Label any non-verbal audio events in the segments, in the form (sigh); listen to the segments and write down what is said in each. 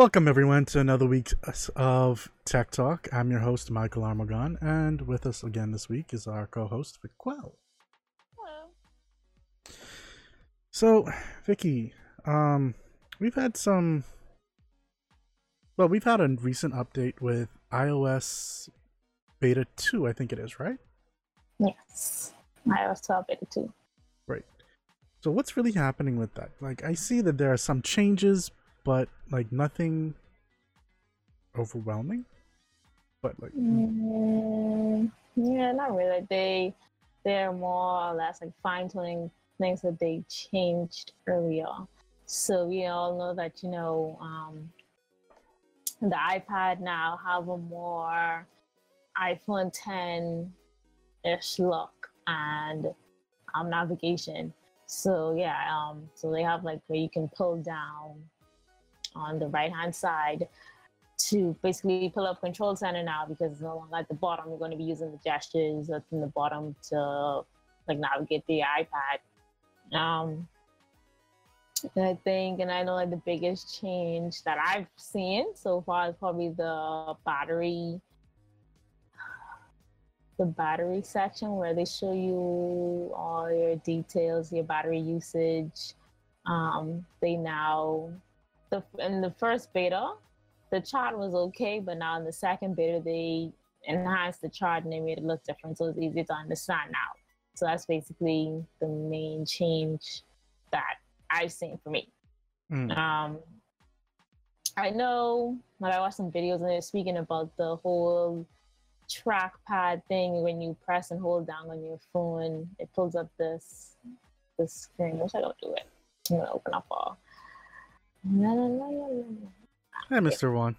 Welcome, everyone, to another week of Tech Talk. I'm your host, Michael Armagon, and with us again this week is our co host, Vic Quell. Hello. So, Vicky, um, we've had some. Well, we've had a recent update with iOS Beta 2, I think it is, right? Yes. iOS 12 Beta 2. Right. So, what's really happening with that? Like, I see that there are some changes, but like nothing overwhelming. But like, Mm, yeah, not really. They they're more or less like fine tuning things that they changed earlier. So we all know that you know um, the iPad now have a more iPhone 10 ish look and um, navigation. So yeah, um, so they have like where you can pull down on the right hand side to basically pull up control center now because it's no longer at the bottom. You're going to be using the gestures in the bottom to like navigate the iPad. Um, I think, and I know like the biggest change that I've seen so far is probably the battery, the battery section where they show you all your details, your battery usage. Um, they now, the in the first beta, the chart was okay, but now in the second beta, they enhanced the chart and they made it look different, so it's easier to understand now. So that's basically the main change that I've seen for me. mm, Um, I know, like I watched some videos and they're speaking about the whole trackpad thing. When you press and hold down on your phone, it pulls up this this screen. Which I don't do it. I'm gonna open up all. La, hey, Mr. One.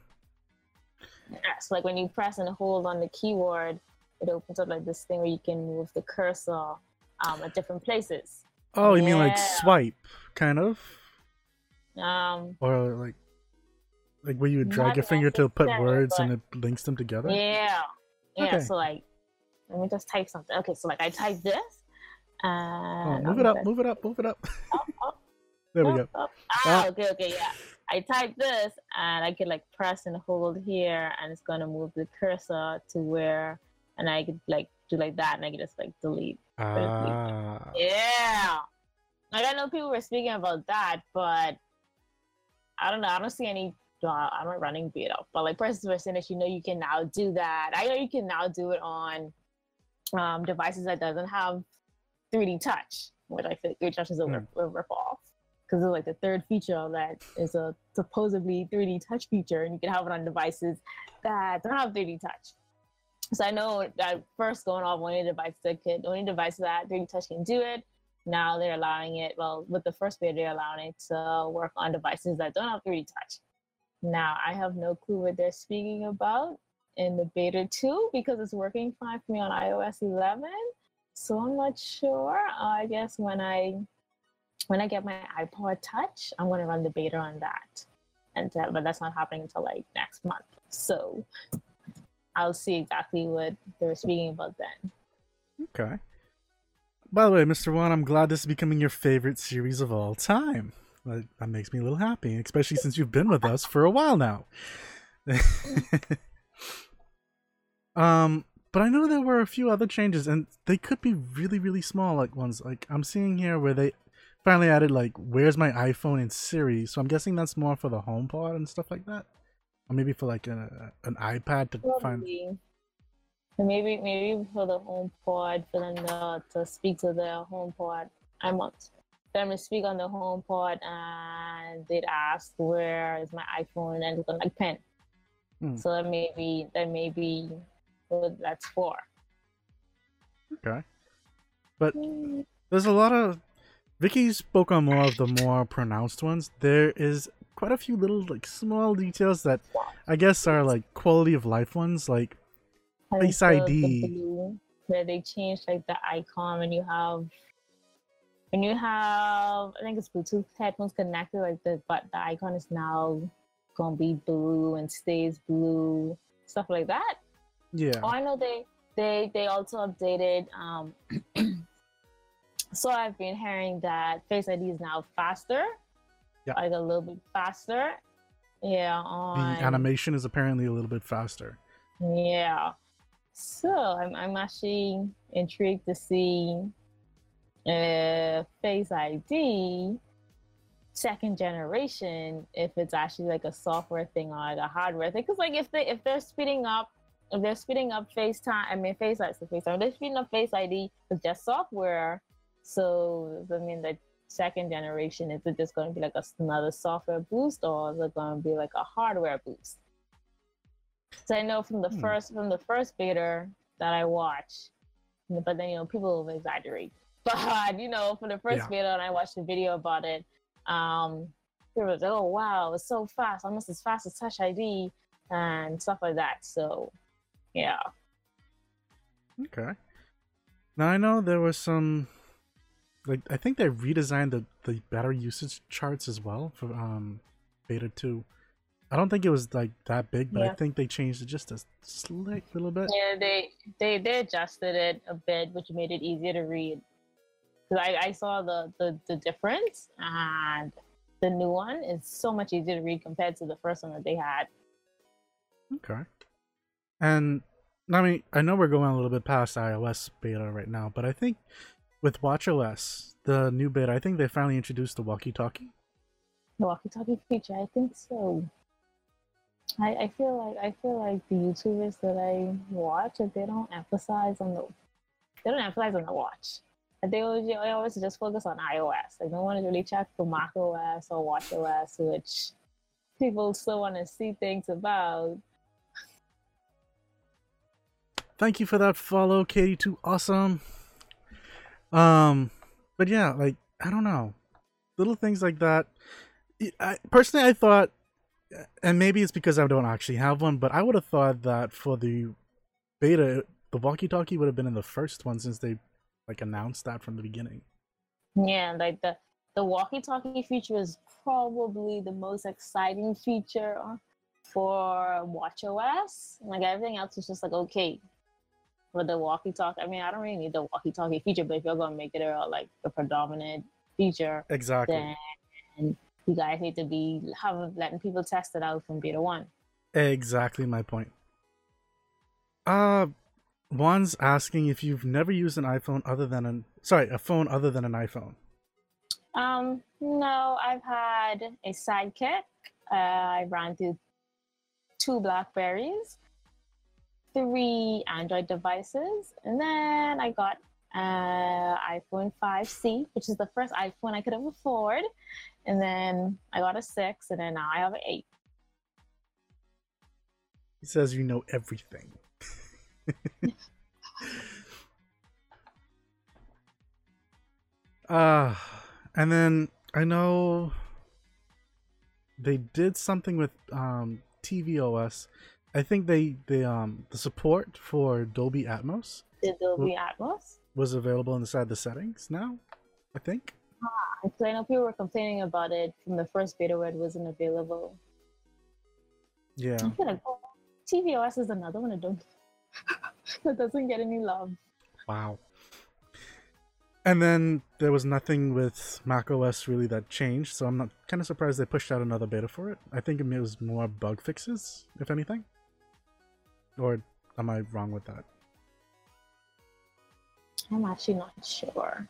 Yeah, so like when you press and hold on the keyboard, it opens up like this thing where you can move the cursor um, at different places. Oh, you mean like swipe, kind of, Um, or like, like where you would drag your finger to put words and it links them together. yeah, yeah. Okay. So like, let me just type something. Okay, so like I type this, Oh, move I'm it up, move it up, move it up. up, (laughs) up, there we go. up. Ah. Ah, okay, okay, yeah. I type this, and I could like press and hold here, and it's gonna move the cursor to where, and I could like do like that, and I could just like delete Ah, Yeah. Like I know people were speaking about that, but I don't know. I don't see any. I'm not running beta, but like persons were saying that you know you can now do that. I know you can now do it on um, devices that doesn't have 3D touch, which I think 3D touch is a, rip, a rip off because it's like the third feature of that is a supposedly 3D touch feature, and you can have it on devices that don't have 3D touch. So I know that first going off only devices that could only devices that 3D touch can do it. Now they're allowing it. Well, with the first beta, they're allowing it to work on devices that don't have 3D touch. Now I have no clue what they're speaking about in the beta 2 because it's working fine for me on iOS 11. So I'm not sure. Uh, I guess when I when I get my iPod Touch, I'm gonna run the beta on that. And uh, but that's not happening until like next month. So I'll see exactly what they're speaking about then. okay. By the way, Mr. One, I'm glad this is becoming your favorite series of all time. That, that makes me a little happy, especially since you've been with us for a while now. (laughs) um, but I know there were a few other changes, and they could be really, really small, like ones. Like I'm seeing here where they finally added like "Where's my iPhone" in Siri. So I'm guessing that's more for the HomePod and stuff like that, or maybe for like a, an iPad to find. Probably. And maybe maybe for the home pod for them to, to speak to their home pod. I want them to speak on the home pod and they'd ask where is my iPhone and it's like pen. Hmm. So that may be that may be what that's for. Okay, but there's a lot of Vicky spoke on more of the more pronounced ones. There is quite a few little like small details that I guess are like quality of life ones. Like Face the- the ID. blue, where they changed like the icon when you have when you have I think it's Bluetooth headphones connected, like the but the icon is now gonna be blue and stays blue, stuff like that. yeah, Oh, I know they they they also updated. Um, (clears throat) so I've been hearing that Face ID is now faster, Yeah. like a little bit faster, Yeah, on The animation is apparently a little bit faster. Yeah. So I'm I'm actually intrigued to see uh Face ID second generation if it's actually like a software thing or like a hardware thing. Because like if they if they're speeding up if they're speeding up FaceTime, I mean Face ID, FaceTime, they're speeding up Face ID with just software. So that mean that second generation is it just going to be like a, another software boost or is it going to be like a hardware boost? So I know from the Hmm. first from the first beta that I watched, but then you know people will exaggerate. (laughs) But you know, for the first Yeah. beta, and I watched a video about it, um, it was oh wow, it's so fast, almost as fast as Touch ID and stuff like that. So, yeah, Okay. Now I know there was some, like I think they redesigned the the battery usage charts as well for um beta two. I don't think it was like that big, but I think they changed it just a slight little bit. yeah, they they they adjusted it a bit, which made it easier to read. Because I, I saw the, the the difference, and the new one is so much easier to read compared to the first one that they had. Okay. And I mean, I know we're going a little bit past iOS beta right now, but I think with WatchOS, the new bit, I think they finally introduced the walkie-talkie. The walkie-talkie feature, I think so. I, I feel like I feel like the YouTubers that I watch, if they don't emphasize on the, they don't emphasize on the watch. They always, they always just focus on iOS. Like no one is really checked for Mac OS or Watch OS, which people still want to see things about. Thank you for that follow, Katie. Too awesome. Um, but yeah, like I don't know, little things like that. I- personally, I thought, and maybe it's because I don't actually have one, but I would have thought that for the beta, the walkie-talkie would have been in the first one since they like announced that from the beginning. Yeah, like the the walkie-talkie feature is probably the most exciting feature for WatchOS. Like everything else is just like okay. For the walkie-talkie, I mean, I don't really need the walkie-talkie feature, but if you're gonna make it a like the predominant feature, Exactly. then you guys need to be having letting people test it out from beta one. Exactly my point. Uh Juan's asking if you've never used an iPhone other than an sorry, a phone other than an iPhone. Um, no, I've had a sidekick. Uh, I ran through two Blackberries, three Android devices, and then I got uh, iPhone 5C, which is the first iPhone I could have afford. And then I got a six, and then now I have an eight. He says you know everything. uh (laughs) and then I know they did something with um tvOS. I think they they um the support for Dolby Atmos The Dolby Atmos. was available inside the settings now. I think. Ah, Because I know people were complaining about it from the first beta where it wasn't available. Yeah. I feel like oh, tvOS is another one that don't (laughs) that doesn't get any love. Wow. And then there was nothing with macOS really that changed, so I'm not kind of surprised they pushed out another beta for it. I think it was more bug fixes, if anything. Or am I wrong with that? I'm actually not sure.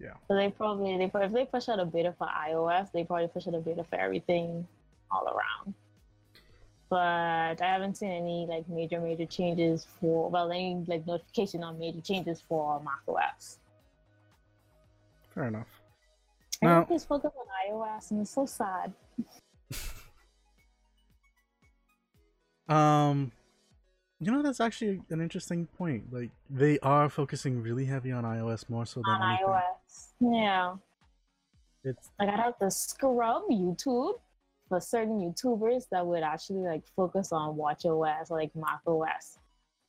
Yeah. So they probably they probably if they push out a beta for iOS, they probably push out a beta for everything all around. But I haven't seen any like major major changes for well any like notification on major changes for macOS. Fair enough. I Now- think just focus on iOS and it's so sad. Um, you know that's actually an interesting point. Like they are focusing really heavy on iOS more so than On anything. iOS. Yeah. It's Like I'd have to scrub YouTube for certain YouTubers that would actually like focus on WatchOS or like macOS.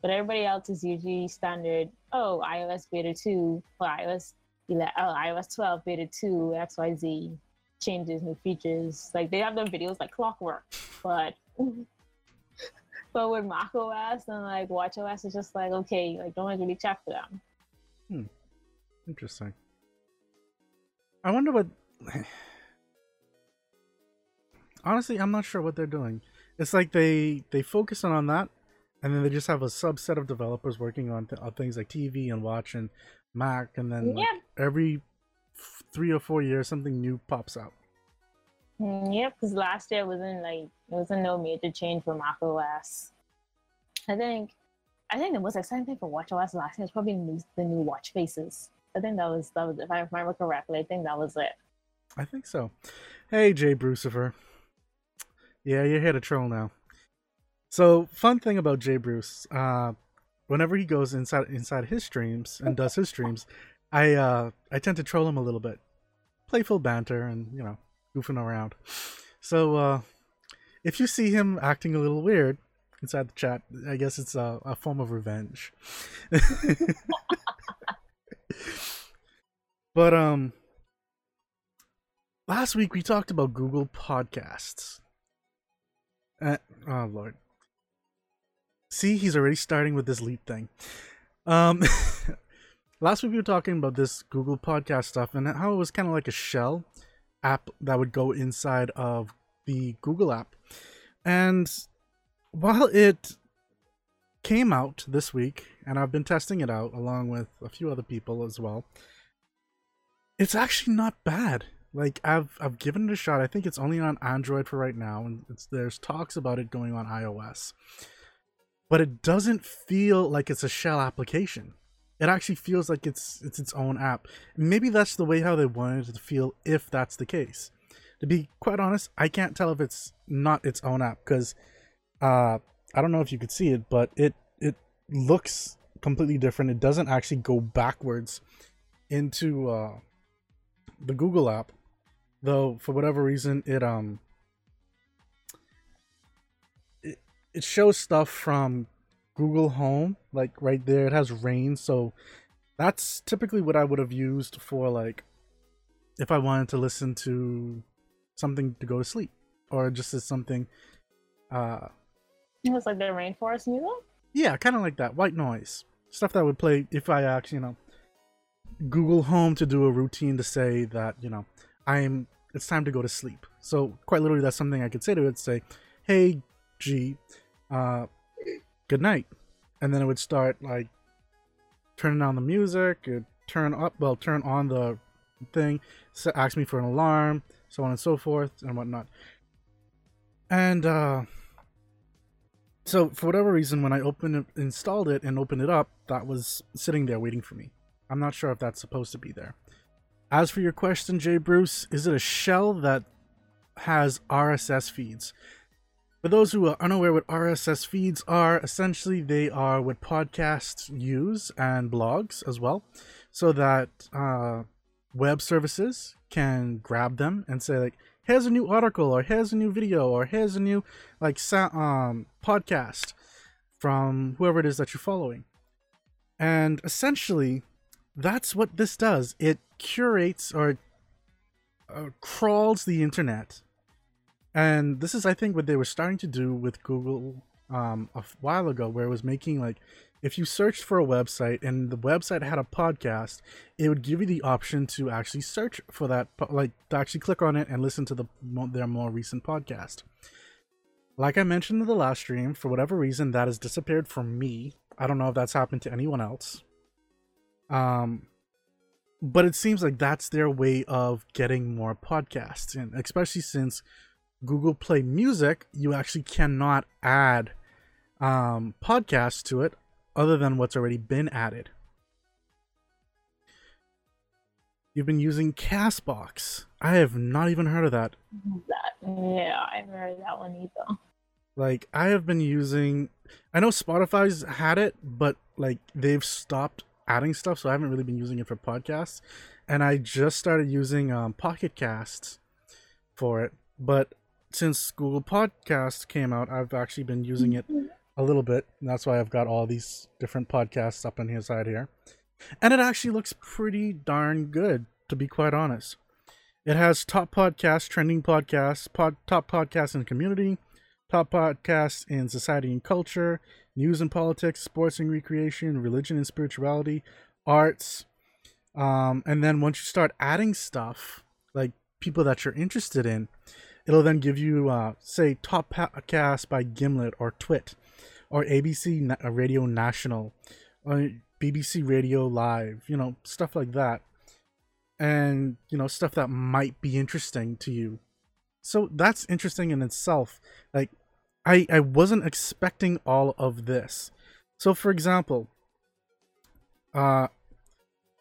But everybody else is usually standard, oh, iOS beta 2 or iOS 11, oh, iOS 12 beta 2, XYZ changes, new features. Like they have their videos like clockwork. But (laughs) but with macOS and like WatchOS it's just like okay, like no one's really checked for them. Hmm. interesting. I wonder what. (sighs) honestly, I'm not sure what they're doing. It's like they they focus on that, and then they just have a subset of developers working on, th- on things like TV and watch and Mac, and then like, every f- three or four years something new pops out. Mm, Yep, because last year wasn't like it wasn't no major change for Mac OS. I think I think the most exciting thing for WatchOS last year was probably the new, the new watch faces. I think that was that was if I remember correctly, I think that was it. I think so. Hey, Jay Brucifer. Yeah, you're here to troll now. So, fun thing about Jay Bruce, uh, whenever he goes inside inside his streams and does his streams, I uh, I tend to troll him a little bit, playful banter and you know goofing around. So, uh, if you see him acting a little weird inside the chat, I guess it's a, a form of revenge. (laughs) but um, last week we talked about Google Podcasts. Uh, oh lord. See, he's already starting with this leap thing. Um (laughs) last week we were talking about this Google Podcast stuff and how it was kind of like a shell app that would go inside of the Google app. And while it came out this week and I've been testing it out along with a few other people as well, it's actually not bad like I've I've given it a shot. I think it's only on Android for right now, and there's talks about it going on iOS. But it doesn't feel like it's a shell application. It actually feels like it's it's its own app. Maybe that's the way how they wanted it to feel if that's the case. To be quite honest, I can't tell if it's not its own app because uh, I don't know if you could see it, but it it looks completely different. It doesn't actually go backwards into uh, the Google app though for whatever reason it um it, it shows stuff from google home like right there. It has rain so that's typically what i would have used for like if i wanted to listen to something to go to sleep or just as something uh It was like the rainforest music. yeah kind of like that. White noise. Stuff that would play if i actually you know google home to do a routine to say that you know i'm it's time to go to sleep. So quite literally that's something i could say to it say hey g uh good night. And then it would start like turning on the music it turn up well turn on the thing so ask me for an alarm so on and so forth and whatnot. And uh so for whatever reason when i opened it installed it and opened it up that was sitting there waiting for me. I'm not sure if that's supposed to be there. As for your question jay bruce is it a shell that has rss feeds for those who are unaware what rss feeds are essentially they are what podcasts use and blogs as well so that uh, web services can grab them and say like here's a new article or here's a new video or here's a new like sa- um podcast from whoever it is that you're following. And essentially that's what this does. It curates or uh, crawls the internet and this is i think what they were starting to do with google um, a while ago where it was making like if you searched for a website and the website had a podcast it would give you the option to actually search for that like to actually click on it and listen to the their more recent podcast. Like i mentioned in the last stream for whatever reason that has disappeared from me. I don't know if that's happened to anyone else. Um but it seems like that's their way of getting more podcasts and especially since google play music you actually cannot add um podcasts to it other than what's already been added. You've been using castbox. I have not even heard of that. That yeah, I haven't heard that one either. like i have been using i know spotify's had it but like they've stopped adding stuff so i haven't really been using it for podcasts. And i just started using um, pocket casts for it but since google podcast came out i've actually been using it a little bit. And that's why i've got all these different podcasts up on the side here. And it actually looks pretty darn good to be quite honest. It has top podcasts trending podcasts pod, top podcasts in community top podcasts in society and culture news and politics sports and recreation religion and spirituality arts. Um, and then once you start adding stuff like people that you're interested in it'll then give you, uh, say, top podcast by Gimlet or Twit, or ABC uh, Radio National, or BBC Radio Live, you know, stuff like that, and you know, stuff that might be interesting to you. So that's interesting in itself. Like, I I wasn't expecting all of this. So, for example, uh,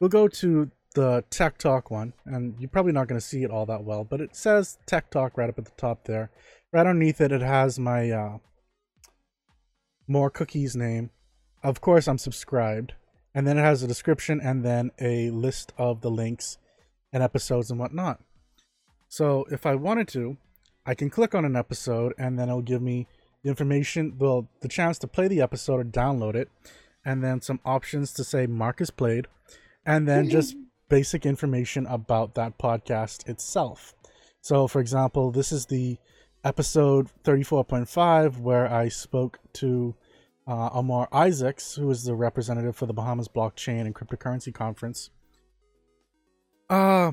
we'll go to the Tech Talk one, and you're probably not going to see it all that well, but it says Tech Talk right up at the top there. Right underneath it, it has my uh, More Cookies name. Of course, I'm subscribed. And then it has a description and then a list of the links and episodes and whatnot. So if I wanted to, I can click on an episode and then it'll give me the information, well, the chance to play the episode or download it, and then some options to say Marcus played, and then just basic information about that podcast itself. So, for example, this is the episode 34.5 where I spoke to uh, Amar Isaacs, who is the representative for the Bahamas Blockchain and Cryptocurrency Conference. Uh,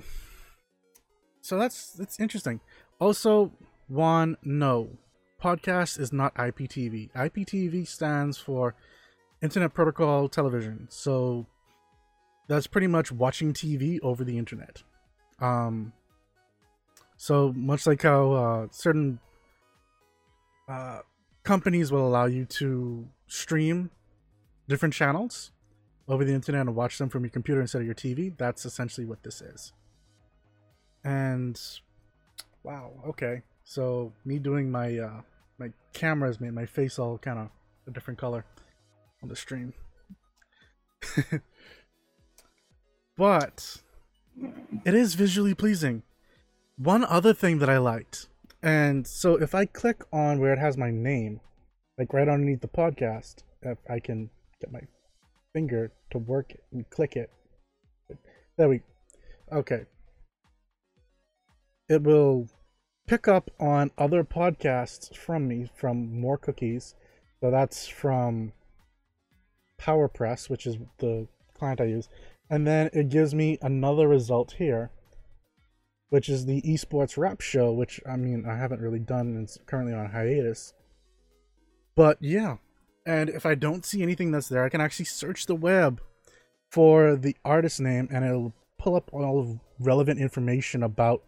so that's that's interesting. Also, Juan no, podcast is not IPTV. IPTV stands for Internet Protocol Television. So that's pretty much watching TV over the internet. Um, so much like how uh, certain uh, companies will allow you to stream different channels over the internet and watch them from your computer instead of your TV, that's essentially what this is. And wow, okay. So me doing my uh, my cameras made my face all kind of a different color on the stream. (laughs) but it is visually pleasing. One other thing that I liked, and so if I click on where it has my name, like right underneath the podcast, if I can get my finger to work it and click it. There we okay. It will pick up on other podcasts from me from More Cookies. So that's from PowerPress, which is the client I use. And then it gives me another result here, which is the esports rap show, which I mean I haven't really done. It's currently on hiatus. But yeah, and if I don't see anything that's there, I can actually search the web for the artist name, and it'll pull up all of relevant information about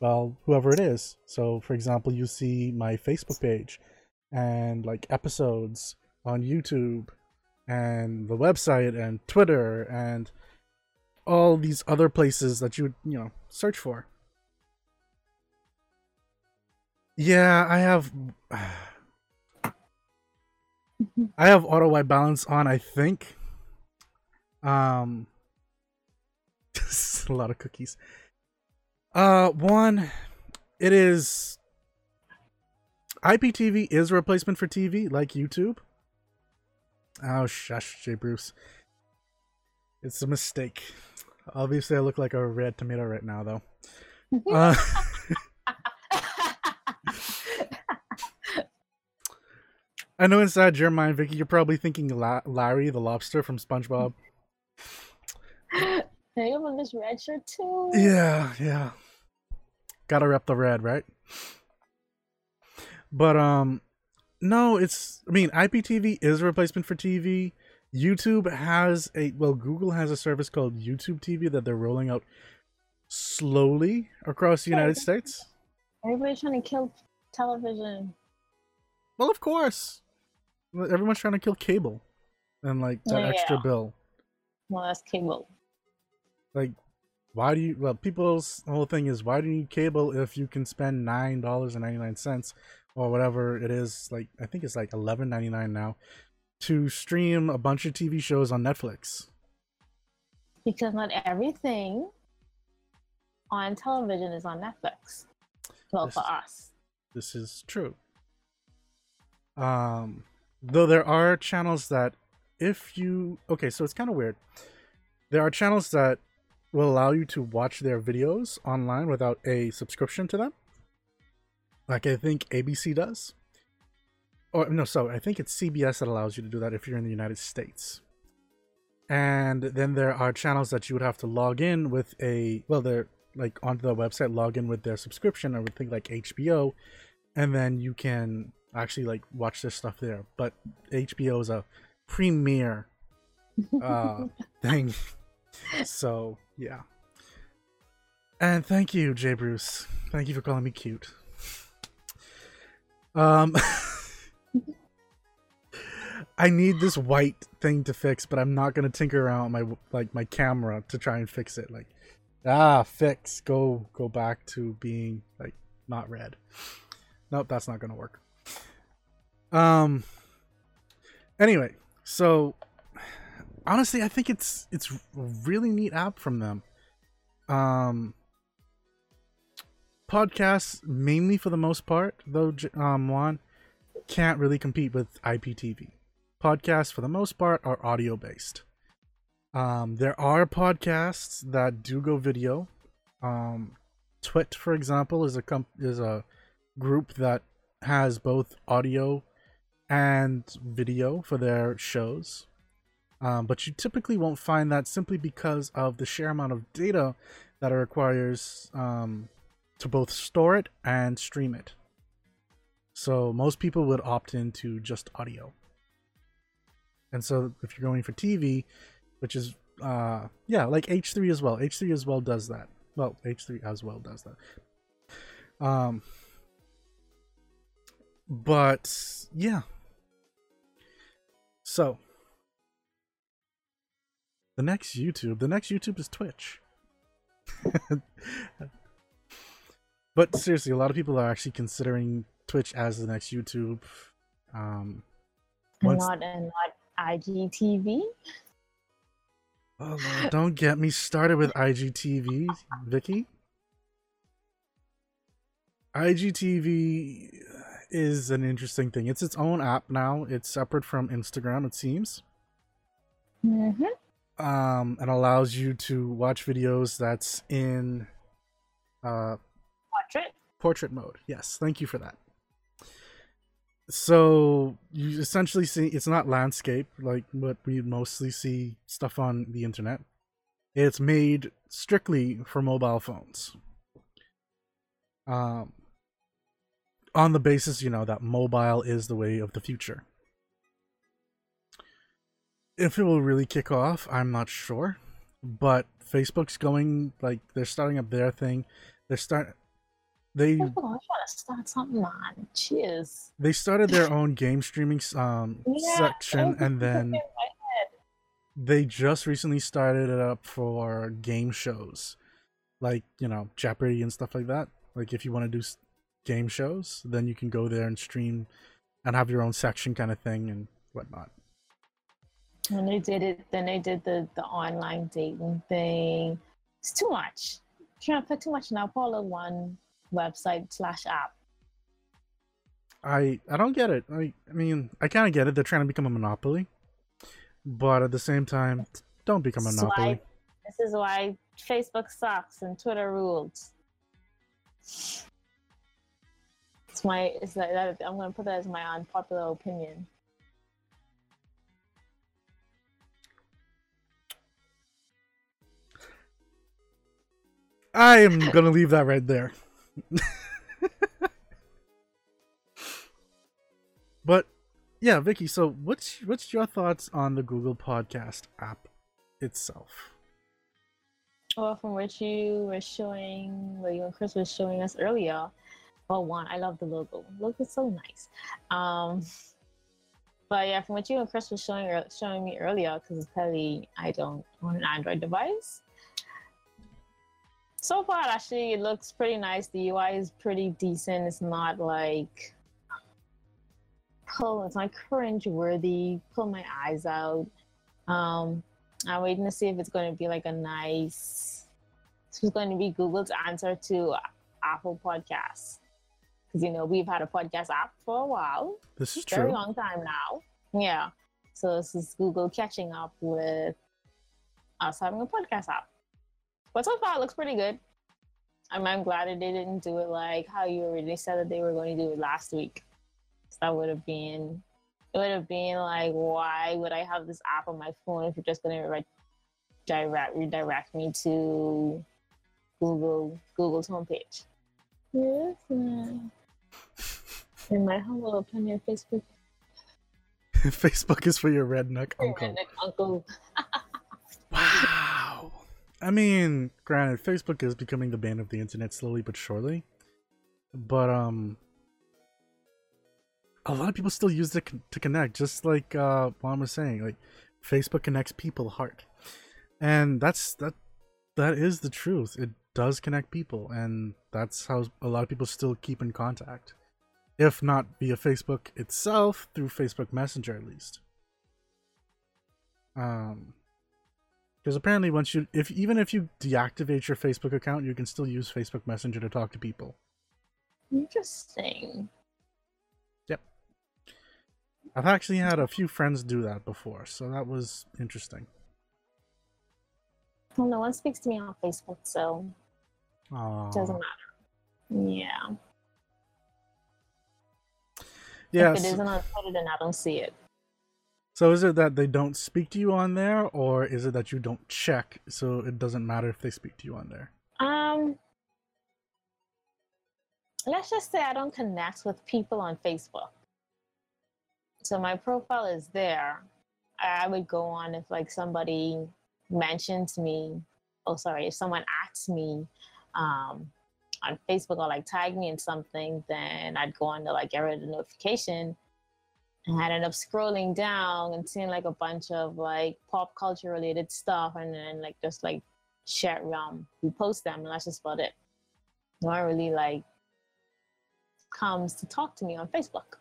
well whoever it is. So, for example, you see my Facebook page and like episodes on YouTube and the website and Twitter and all these other places that you would, you know, search for. Yeah, I have (sighs) I have auto white balance on, I think. Um (laughs) a lot of cookies. Uh Juan it is IPTV is a replacement for TV like YouTube. Oh shush, Jay Bruce. It's a mistake. Obviously I look like a red tomato right now though. (laughs) Uh, (laughs) I know inside your mind, Vicky, you're probably thinking La- Larry the lobster from SpongeBob. Can you have this red shirt too? Yeah, yeah. Gotta rep the red, right? But um, no, it's. I mean, IPTV is a replacement for TV. YouTube has a well, Google has a service called YouTube TV that they're rolling out slowly across the United States. Everybody's trying to kill television. Well, of course. Everyone's trying to kill cable and like that extra bill. Well, that's cable. Like, why do you? Well, people's whole thing is why do you need cable if you can spend nine dollars and ninety nine cents or whatever it is? Like, I think it's like eleven ninety nine now to stream a bunch of TV shows on Netflix. Because not everything on television is on Netflix. Well, This for us. This is true. Um, though there are channels that, if you okay, so it's kind of weird. There are channels that will allow you to watch their videos online without a subscription to them. Like I think ABC does. Or no, so I think it's CBS that allows you to do that if you're in the United States. And then there are channels that you would have to log in with a well, they're like onto the website, log in with their subscription or with things like HBO, and then you can actually like watch this stuff there. But HBO is a premier (laughs) uh thing. So yeah. And thank you, Jay Bruce. Thank you for calling me cute. Um (laughs) I need this white thing to fix, but I'm not gonna tinker around my like my camera to try and fix it. Like, ah, fix. Go go back to being like not red. Nope, that's not gonna work. Um. Anyway, so honestly, I think it's it's really neat app from them. Um. Podcasts mainly for the most part, though. Um, Juan can't really compete with IPTV podcasts for the most part are audio based. Um, there are podcasts that do go video. Um, Twit, for example, is a comp- is a group that has both audio and video for their shows. Um, but you typically won't find that simply because of the sheer amount of data that it requires um, to both store it and stream it. So most people would opt into just audio. And so if you're going for TV, which is uh yeah, like H3 as well. H3 as well does that. Well, H3 as well does that. Um but yeah. So the next YouTube, the next YouTube is Twitch. (laughs) but seriously, a lot of people are actually considering Twitch as the next YouTube. Um, once... not and not IGTV. Oh, don't get me started with IGTV, Vicky. IGTV is an interesting thing. It's its own app now. It's separate from Instagram, it seems. Mm-hmm. Um, and allows you to watch videos that's in uh, portrait portrait mode. Yes, thank you for that so you essentially see it's not landscape like what we mostly see stuff on the internet. It's made strictly for mobile phones. Um on the basis you know that mobile is the way of the future. If it will really kick off i'm not sure but facebook's going like they're starting up their thing. They're start they oh, I to start something on. Cheers. They started their own game streaming um yeah, section, and then they just recently started it up for game shows, like you know Jeopardy and stuff like that. Like if you want to do game shows, then you can go there and stream, and have your own section kind of thing and whatnot. When they did it, then they did the the online dating thing. It's too much. I'm trying to put too much now. Paula one website slash app. I I don't get it. I I mean I kind of get it. They're trying to become a monopoly, but at the same time, don't become a monopoly. Why, this is why Facebook sucks and Twitter rules. It's my it's like that. I'm gonna put that as my unpopular opinion. I am gonna leave that right there. (laughs) but yeah, Vicky. So what's what's your thoughts on the Google Podcast app itself? Well, from what you were showing, what you and Chris was showing us earlier. Well, one, I love the logo. Look, it's so nice. Um, (laughs) but yeah, from what you and Chris was showing showing me earlier, because apparently I don't own an Android device, so far actually it looks pretty nice. The ui is pretty decent. It's not like pull it's not cringe worthy pull my eyes out. Um i'm waiting to see if it's going to be like a nice it's going to be google's answer to apple podcasts. Because you know we've had a podcast app for a while. This is very true. long time now. Yeah. So this is google catching up with us having a podcast app but so far, it looks pretty good. I'm, I'm glad that they didn't do it like how you already said that they were going to do it last week. So that would have been, it would have been like, why would I have this app on my phone if you're just going to re- direct redirect me to Google Google's homepage. Yes. In my humble opinion, Facebook (laughs) Facebook is for your redneck uncle. redneck uncle. (laughs) I mean, granted, Facebook is becoming the bane of the internet slowly but surely. But um a lot of people still use it to connect, just like uh Juan was saying. Like Facebook connects people heart. And that's that that is the truth. It does connect people and that's how a lot of people still keep in contact. If not via Facebook itself, through Facebook Messenger at least. Um because apparently, once you, if even if you deactivate your Facebook account, you can still use Facebook Messenger to talk to people. Interesting. Yep. I've actually had a few friends do that before, so that was interesting. Well, no one speaks to me on Facebook, so Aww. it doesn't matter. Yeah. Yeah. if it so- isn't on Twitter, then I don't see it. So is it that they don't speak to you on there, or is it that you don't check, so it doesn't matter if they speak to you on there? Um, let's just say I don't connect with people on Facebook. So my profile is there. I would go on if like somebody mentions me. Oh, sorry, if someone asks me um, on Facebook or like tag me in something, then I'd go on to like get rid of the notification. And I'd end up scrolling down and seeing like a bunch of like pop culture related stuff, and then like just like share um repost them, and that's just about it. No one really like comes to talk to me on Facebook.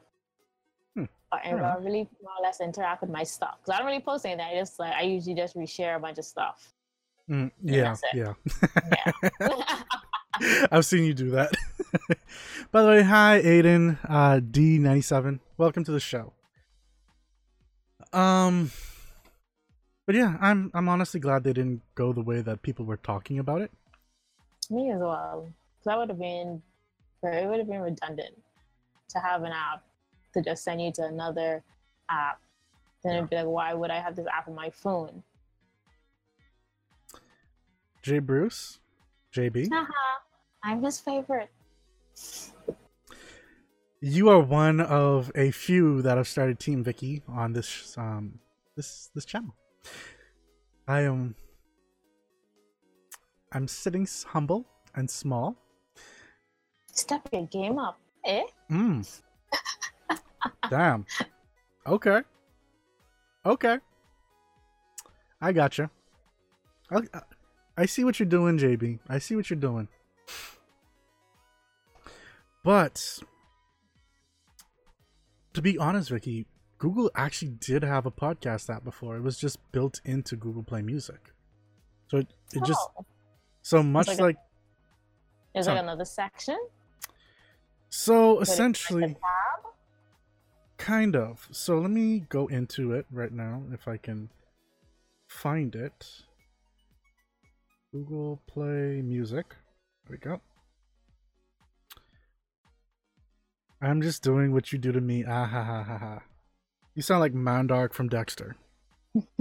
Hmm. Or and Alright. really more or less interact with my stuff. Because I don't really post anything. I just like I usually just reshare a bunch of stuff. Mm, Yeah, yeah, yeah. (laughs) Yeah. I've seen you do that. (laughs) By the way, hi Aiden, uh, D97. Welcome to the show. Um, but yeah, I'm I'm honestly glad they didn't go the way that people were talking about it. me as well. Because that would have been it would have been redundant to have an app to just send you to another app. Then it'd be like, why would I have this app on my phone? Jay Bruce, JB, Haha, I'm his favorite. You are one of a few that have started Team Vicky on this um this this channel. I am I'm sitting humble and small. Step your game up, eh? Mm. (laughs) Damn. Okay. Okay. I gotcha. I, I see what you're doing, JB. I see what you're doing. But to be honest, Vicky, Google actually did have a podcast app before. It was just built into Google Play Music. So it, it just Oh, so much like like there's like another section. so like essentially? Kind of. So let me go into it right now if I can find it. Google Play Music. There we go. I'm just doing what you do to me. Ah ha ha ha ha. You sound like Mandark from Dexter. (laughs)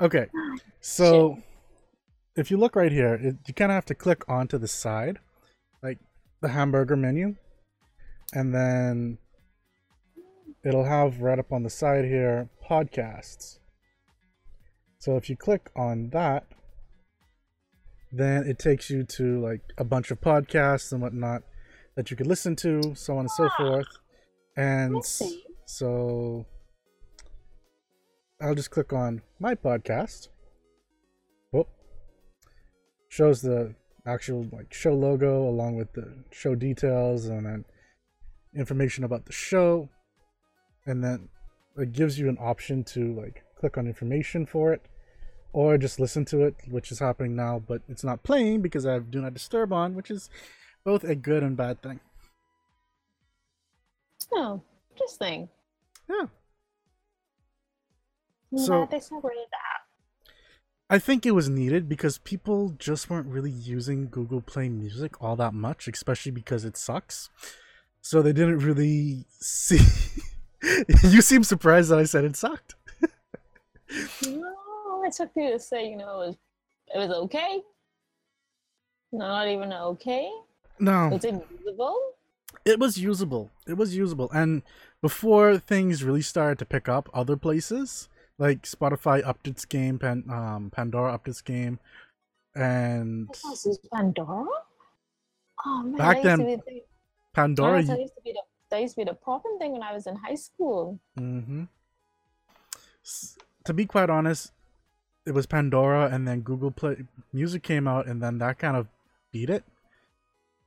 okay. So if you look right here, it, you kind of have to click onto the side, like the hamburger menu, and then it'll have right up on the side here podcasts. So if you click on that, then it takes you to like a bunch of podcasts and whatnot that you could listen to, so on and so Ah. forth. And so I'll just click on my podcast. Whoop. Shows the actual like show logo along with the show details and then information about the show. And then it gives you an option to like click on information for it or just listen to it, which is happening now, but it's not playing because I have do not disturb on, which is both a good and bad thing. Oh, interesting. Yeah. I'm So- they separated the app. I think it was needed because people just weren't really using Google Play Music all that much, especially because it sucks. So they didn't really (laughs) see. (laughs) you seem surprised that I said it sucked. No, it took you to say, you know, it was it was okay. No, not even okay. No, Was it usable? it was usable. It was usable. And before things really started to pick up other places, like Spotify upped its game, Pan, um, Pandora upped its game, and this is Pandora. Oh man, Back then, the, Pandora. that used to be the that used to be the popping thing when I was in high school. Mm hmm To be quite honest, it was Pandora, and then Google Play Music came out, and then that kind of beat it.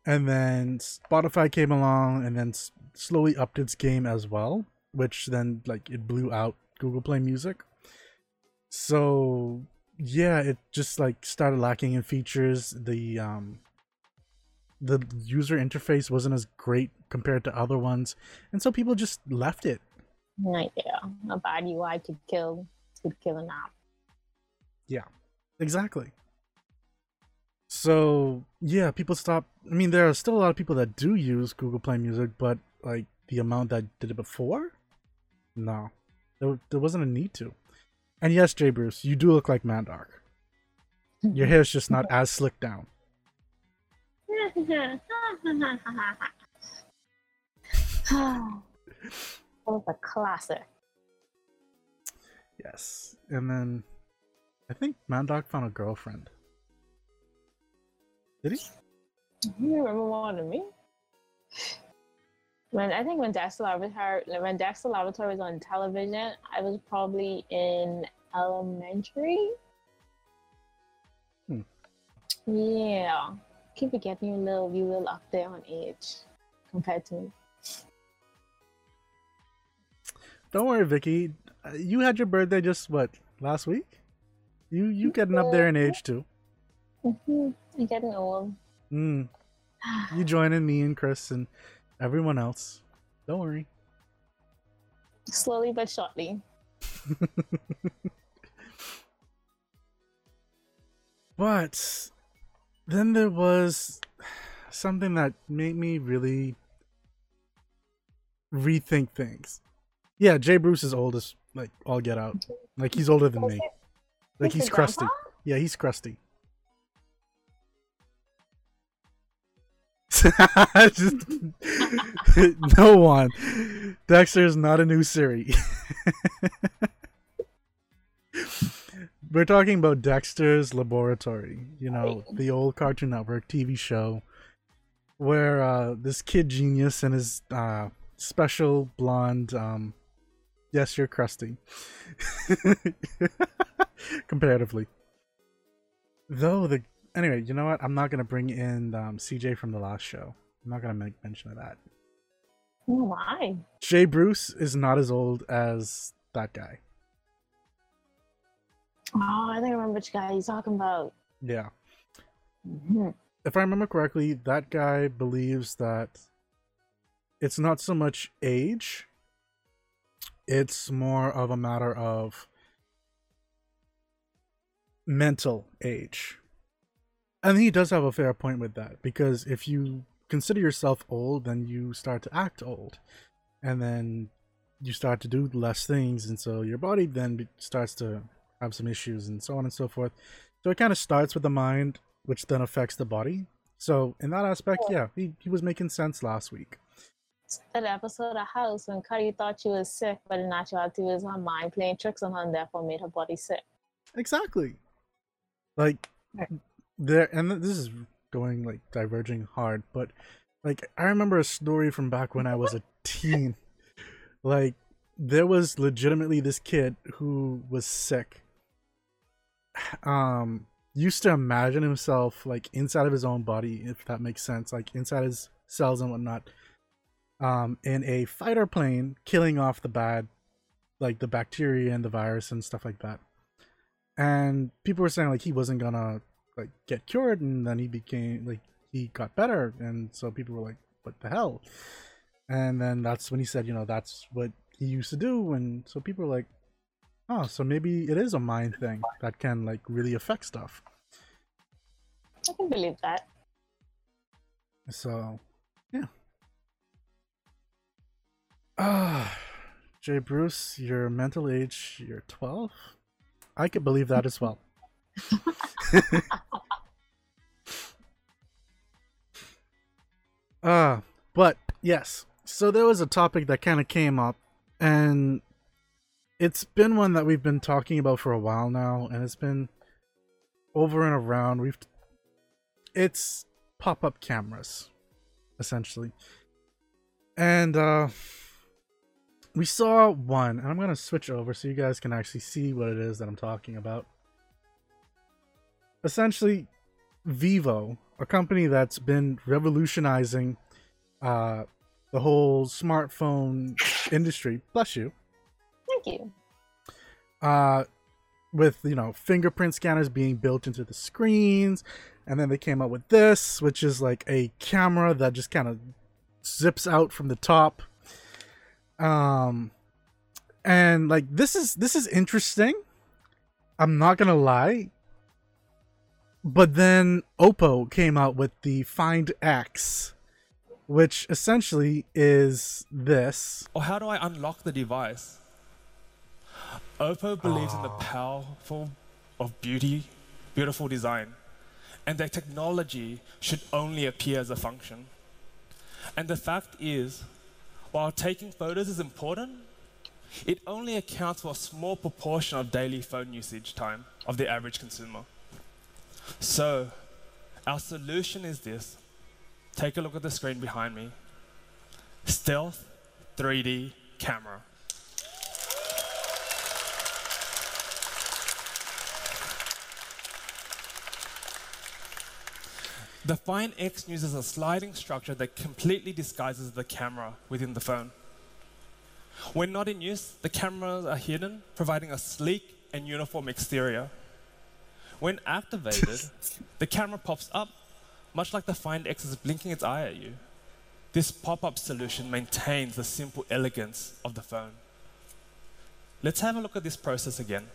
And then Spotify came along, and then s- slowly upped its game as well, which then like it blew out Google Play Music. So yeah, it just like started lacking in features. The um the user interface wasn't as great compared to other ones, and so people just left it. Like, yeah, a bad UI could kill could kill an app. Yeah, exactly. So yeah, people stop. I mean, there are still a lot of people that do use Google Play Music, but like the amount that did it before, no, there, there wasn't a need to. And yes, Jay Bruce, you do look like Mandark. Your hair's just not as slicked down. that was a classic. Yes, and then I think Mandark found a girlfriend. Did he? You remember more than me? When I think when Dexter Laboratory when Dexter Laboratory was on television, I was probably in elementary. Hmm. Yeah, keep forgetting you little you little up there on age compared to me. Don't worry, Vicky. Uh, You had your birthday just what last week? You you getting up there in age too? hmm I'm getting old. Mm. You joining me and Chris and everyone else. Don't worry. Slowly but shortly. (laughs) But then there was something that made me really rethink things. Yeah, Jay Bruce is old as like all get out. Like he's older than me. Like He's crusty. grandpa? Yeah, he's crusty. (laughs) Just (laughs) no one. Dexter is not a new Siri. (laughs) We're talking about Dexter's Laboratory, you know, the old Cartoon Network TV show where uh, this kid genius and his uh, special blonde, um, yes, you're crusty, (laughs) comparatively. Though the anyway, you know what? I'm not gonna bring in um, CJ from the last show. I'm not gonna make mention of that. Why? Jay Bruce is not as old as that guy. Oh, I think I remember which guy you're talking about. Yeah. Mhm. if I remember correctly, that guy believes that it's not so much age, it's more of a matter of mental age. And he does have a fair point with that because if you consider yourself old, then you start to act old. And then you start to do less things, and so your body then starts to have some issues, and so on and so forth. So it kind of starts with the mind, which then affects the body. So in that aspect, yeah, he, he was making sense last week. That episode of House when Cuddy thought she was sick, but in actuality it was her mind playing tricks on her and therefore made her body sick. Exactly. Like there, and this is going like diverging hard, but like I remember a story from back when I was a teen. (laughs) Like there was legitimately this kid who was sick. (sighs) Um, used to imagine himself like inside of his own body, if that makes sense, like inside his cells and whatnot. Um, in a fighter plane, killing off the bad, like the bacteria and the virus and stuff like that. And people were saying like he wasn't gonna like get cured and then he became like he got better and so people were like what the hell? And then that's when he said you know that's what he used to do and so people were like oh so maybe it is a mind thing that can like really affect stuff. I can believe that. so ah (sighs) jay bruce your mental age you're 12 i could believe that as well uh, but yes. So there was a topic that kind of came up, and it's been one that we've been talking about for a while now, and it's been over and around. We've it's pop-up cameras, essentially, and uh, we saw one, and I'm gonna switch over so you guys can actually see what it is that I'm talking about. Essentially, Vivo, a company that's been revolutionizing uh, the whole smartphone industry. Bless you. Thank you. Uh, with you know fingerprint scanners being built into the screens, and then they came up with this, which is like a camera that just kind of zips out from the top. Um, and like this is this is interesting. I'm not gonna lie. But then Oppo came out with the Find X, which essentially is this. Or how do I unlock the device? Oppo believes in the Ah. powerful of beauty, beautiful design, and that technology should only appear as a function. And the fact is, while taking photos is important, it only accounts for a small proportion of daily phone usage time of the average consumer. So, our solution is this. Take a look at the screen behind me. Stealth 3D camera. The Find X uses a sliding structure that completely disguises the camera within the phone. When not in use, the cameras are hidden, providing a sleek and uniform exterior. When activated, (laughs) the camera pops up, much like the Find X is blinking its eye at you. This pop up solution maintains the simple elegance of the phone. Let's have a look at this process again.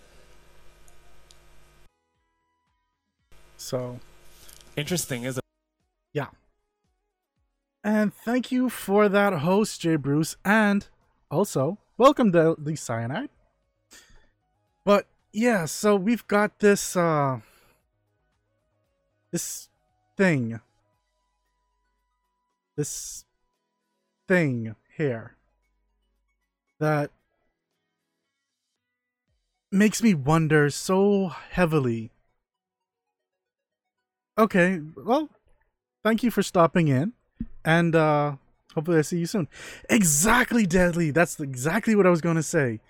So Interesting, isn't Yeah. And thank you for that host, Jay Bruce, and also welcome to the cyanide. But yeah, so we've got this uh this thing. This thing here that makes me wonder so heavily. Okay, well, thank you for stopping in and uh hopefully i see you soon. Exactly deadly! That's exactly what i was going to say.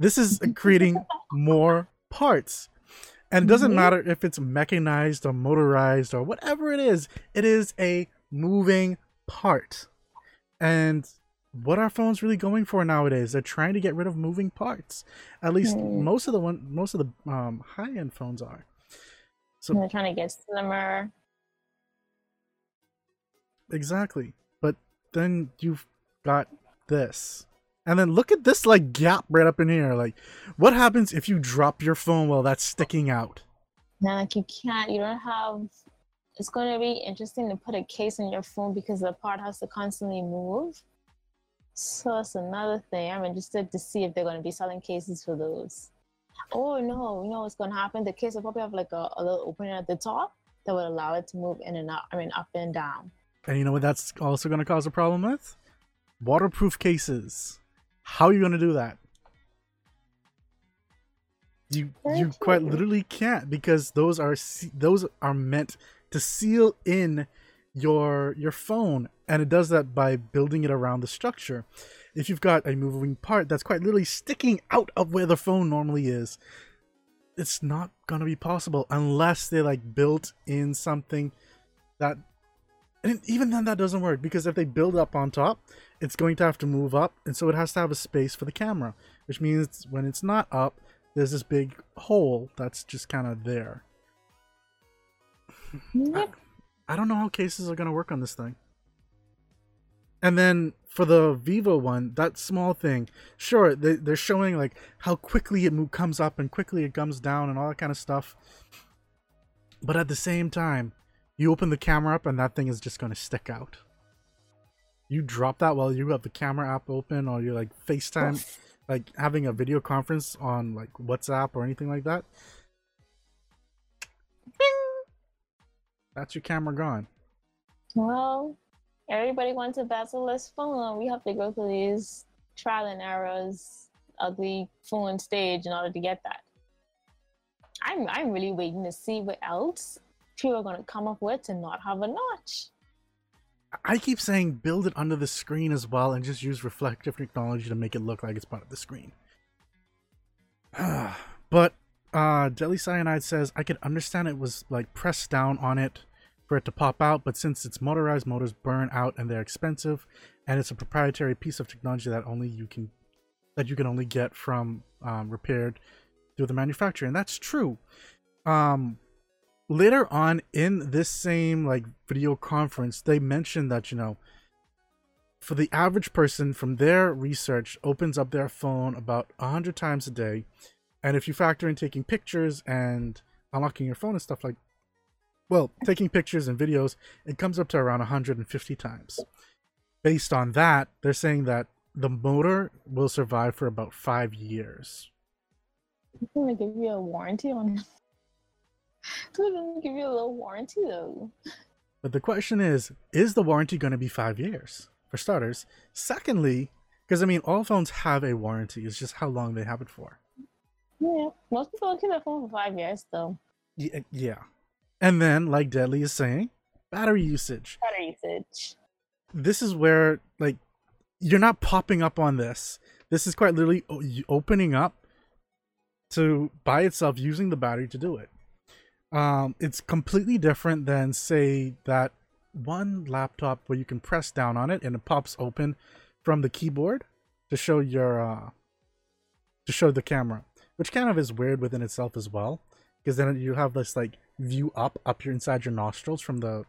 This is creating (laughs) more parts. And it doesn't Mhm. matter if it's mechanized or motorized or whatever it is it is a moving part. And what are phones really going for nowadays? They're trying to get rid of moving parts. At least Hmm. most of the one most of the um high-end phones are so They're trying to get slimmer. Exactly. But then you've got this. And then look at this like gap right up in here. Like what happens if you drop your phone while that's sticking out? Now, like you can't, you don't have. It's going to be interesting to put a case on your phone because the part has to constantly move. So that's another thing. I'm interested to see if they're going to be selling cases for those. Oh no, you know what's going to happen? The case will probably have like a, a little opening at the top that would allow it to move in and out. I mean, up and down. And you know what that's also gonna cause a problem with? Waterproof cases. How are you gonna do that? You Very you quite literally can't because those are those are meant to seal in your your phone and it does that by building it around the structure. If you've got a moving part that's quite literally sticking out of where the phone normally is, it's not gonna be possible unless they like built in something that and even then that doesn't work because if they build up on top it's going to have to move up and so it has to have a space for the camera which means when it's not up there's this big hole that's just kind of there Yep. i don't know how cases are going to work on this thing and then for the vivo one that small thing sure they, they're showing like how quickly it comes up and quickly it comes down and all that kind of stuff. But at the same time you open the camera up and that thing is just going to stick out. You drop that while you have the camera app open or you're like facetime like having a video conference on like whatsapp or anything like that. That's your camera gone. Well, everybody wants a bezel-less phone. We have to go through these trial and errors ugly phone stage in order to get that. I'm I'm really waiting to see what else people are going to come up with to not have a notch. I keep saying build it under the screen as well and just use reflective technology to make it look like it's part of the screen. (sighs) but uh Deadly Cyanide says I could understand it was like pressed down on it for it to pop out, but since it's motorized, motors burn out and they're expensive, and it's a proprietary piece of technology that only you can that you can only get from um, repaired through the manufacturer, and that's true. Um, later on in this same like video conference, they mentioned that you know, for the average person, from their research, opens up their phone about a hundred times a day, and if you factor in taking pictures and unlocking your phone and stuff like well, taking pictures and videos, it comes up to around 150 times. Based on that, they're saying that the motor will survive for about five years. I'm gonna give you a warranty on. They're gonna give you a little warranty though. But the question is, is the warranty going to be five years for starters? Secondly, because I mean, all phones have a warranty. It's just how long they have it for. Yeah, most people keep their phone for five years though. Yeah, yeah. And then, like Deadly is saying, battery usage. Battery usage. This is where, like, you're not popping up on this. This is quite literally opening up to by itself using the battery to do it. Um, it's completely different than say that one laptop where you can press down on it and it pops open from the keyboard to show your uh, to show the camera, which kind of is weird within itself as well, because then you have this like view up up your inside your nostrils from the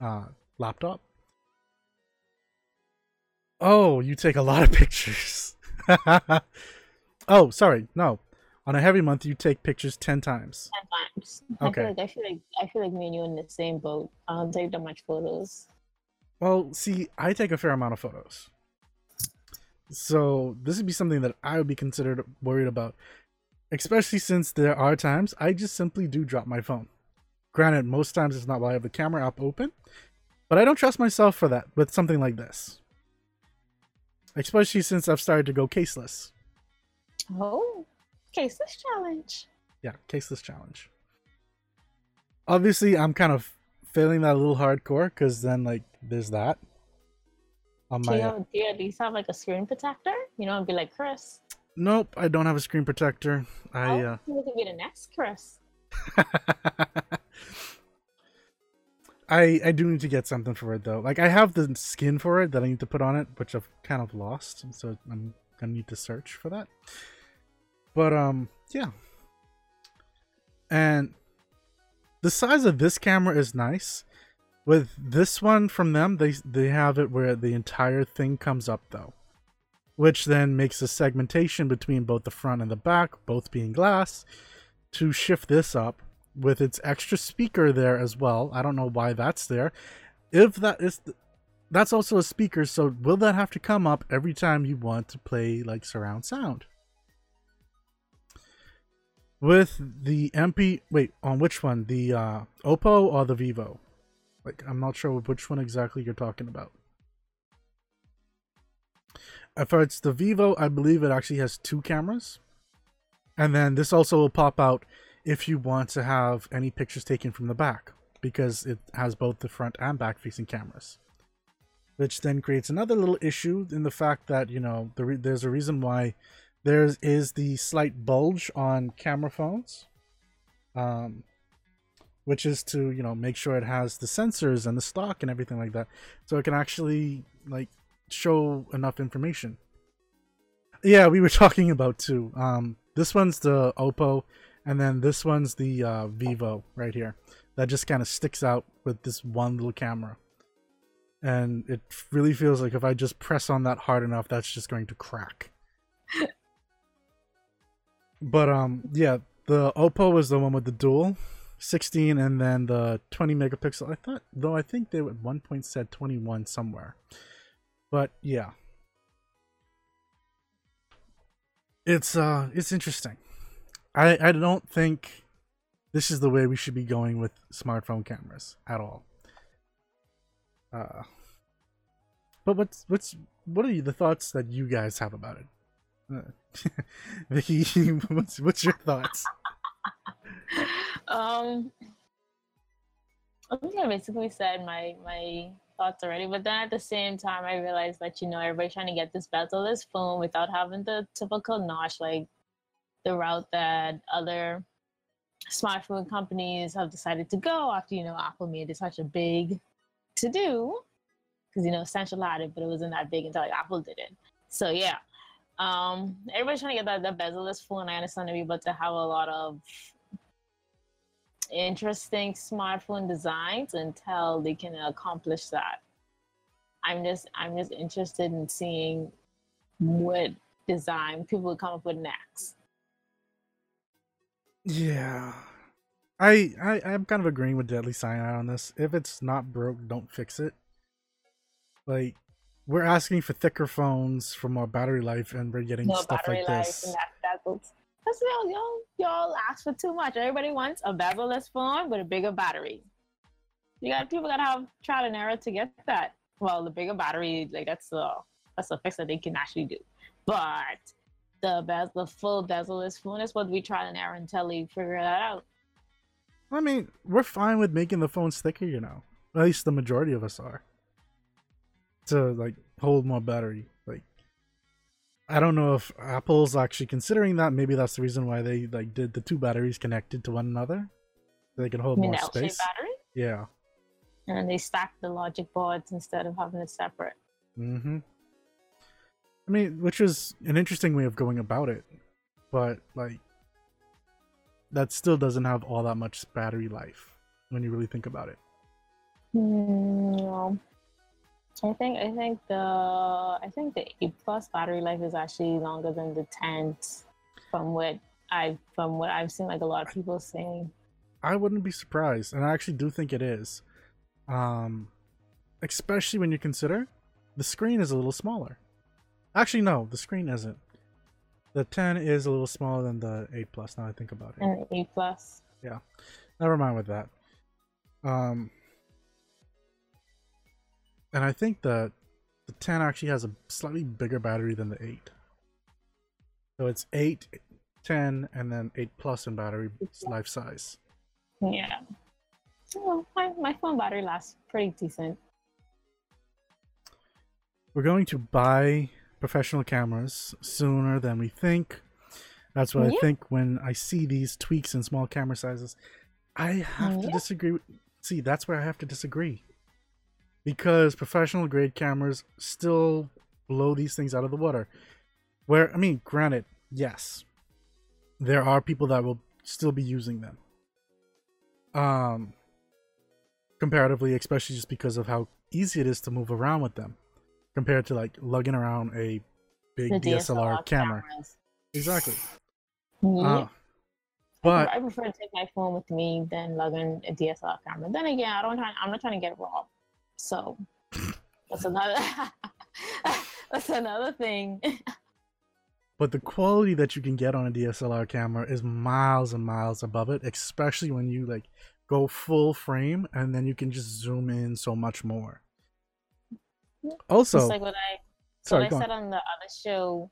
uh, laptop. Oh, you take a lot of (laughs) pictures. (laughs) oh, sorry, no. On a heavy month, you take pictures ten times. Ten times. I Okay. feel like I feel like I feel like me and you in the same boat. I don't take that much photos. Well, see, I take a fair amount of photos. So this would be something that I would be considered worried about. Especially since there are times I just simply do drop my phone. Granted, most times it's not while I have the camera app open, but I don't trust myself for that with something like this. Especially since I've started to go caseless. Oh, caseless challenge. Yeah, caseless challenge. Obviously, I'm kind of failing that a little hardcore because then, like, there's that. On Do my you, do you at least have like a screen protector? You know, and be like Chris. Nope, I don't have a screen protector. I oh, uh, you could be the next Chris. (laughs) I I do need to get something for it though. Like I have the skin for it that I need to put on it, which I've kind of lost, so I'm gonna need to search for that. But um yeah. And the size of this camera is nice. With this one from them, they they have it where the entire thing comes up though. Which then makes the segmentation between both the front and the back, both being glass, to shift this up with its extra speaker there as well. I don't know why that's there. If that is th- that's also a speaker, so will that have to come up every time you want to play like surround sound? With the MP wait, on which one? The uh Oppo or the Vivo? Like I'm not sure which one exactly you're talking about. If it's the Vivo, I believe it actually has two cameras. And then this also will pop out if you want to have any pictures taken from the back because it has both the front and back facing cameras. Which then creates another little issue in the fact that, you know, the re- there's a reason why there is the slight bulge on camera phones. Um, which is to, you know, make sure it has the sensors and the stock and everything like that. So it can actually, like, show enough information. Yeah, we were (laughs) talking about too. Um, this one's the Oppo, and then this one's the uh, Vivo right here. That just kind of sticks out with this one little camera, and it really feels like if I just press on that hard enough, that's just going to crack. (laughs) but um, yeah, the Oppo was the one with the dual 16, and then the 20 megapixel. I thought, though, I think they at one point said 21 somewhere. But yeah. It's uh it's interesting. I I don't think this is the way we should be going with smartphone cameras at all. Uh, but what's what's what are you, the thoughts that you guys have about it? Uh, (laughs) Vicky, (laughs) what's what's your thoughts? (laughs) um, I think I basically said my my thoughts already, but then at the same time, I realized that you know everybody's trying to get this bezel-less phone without having the typical notch, like the route that other smartphone companies have decided to go after you know Apple made it such a big to do because you know Essential had it, but it wasn't that big until like Apple did it. So yeah, um, everybody's trying to get that the bezel-less phone. I understand be able to have a lot of interesting smartphone designs until they can accomplish that. I'm just I'm just interested in seeing what design people will come up with next. Yeah. I, I I'm kind of agreeing with Deadly Cyanide on this. If it's not broke, don't fix it. Like we're asking for thicker phones for more battery life, and we're getting No stuff like this. and that. That's y'all, y'all y'all ask for too much. Everybody wants a bezel-less phone with a bigger battery. You got people gotta have trial and error to get that. Well, the bigger battery, like that's a that's a fix that they can actually do. But the bez the full bezel-less phone is what we tried error until they figure that out. I mean, we're fine with making the phones thicker, you know. At least the majority of us are. To like hold more battery. Like I don't know if Apple's actually considering that. Maybe that's the reason why they like did the two batteries connected to one another. So they can hold more space. battery, Yeah. and then they stack the logic boards instead of having it separate. Mm-hmm. I mean, which is an interesting way of going about it, but like that still doesn't have all that much battery life when you really think about it. Hmm, no. I think I think the I think the eight plus battery life is actually longer than the ten from what I from what I've seen like a lot of people saying. I wouldn't be surprised, and I actually do think it is. Um, especially when you consider the screen is a little smaller. Actually, no, the screen isn't. The 10 is a little smaller than the 8 Plus. Now I think about it. And eight plus. Yeah, never mind with that. Um, and I think that the 10 actually has a slightly bigger battery than the 8. So it's 8, 10, and then 8 Plus in battery life size. Yeah. Well, my, my phone battery lasts pretty decent. We're going to buy professional cameras sooner than we think. That's what I think when I see these tweaks in small camera sizes. I have to disagree. with- See, that's where I have to disagree. Because professional grade cameras still blow these things out of the water. Where, I mean, granted, yes, there are people that will still be using them. Um, comparatively, especially just because of how easy it is to move around with them compared to like lugging around a big The DSLR, DSLR camera. cameras. Exactly. Yeah. Uh, but I prefer to take my phone with me than lugging a DSLR camera. Then again, I don't. Try, I'm not trying to get robbed, so (laughs) that's another. (laughs) that's another thing. but the quality that you can get on a DSLR camera is miles and miles above it, especially when you like go full frame and then you can just zoom in so much more. Also, like what I, sorry, what I on. said on the other show,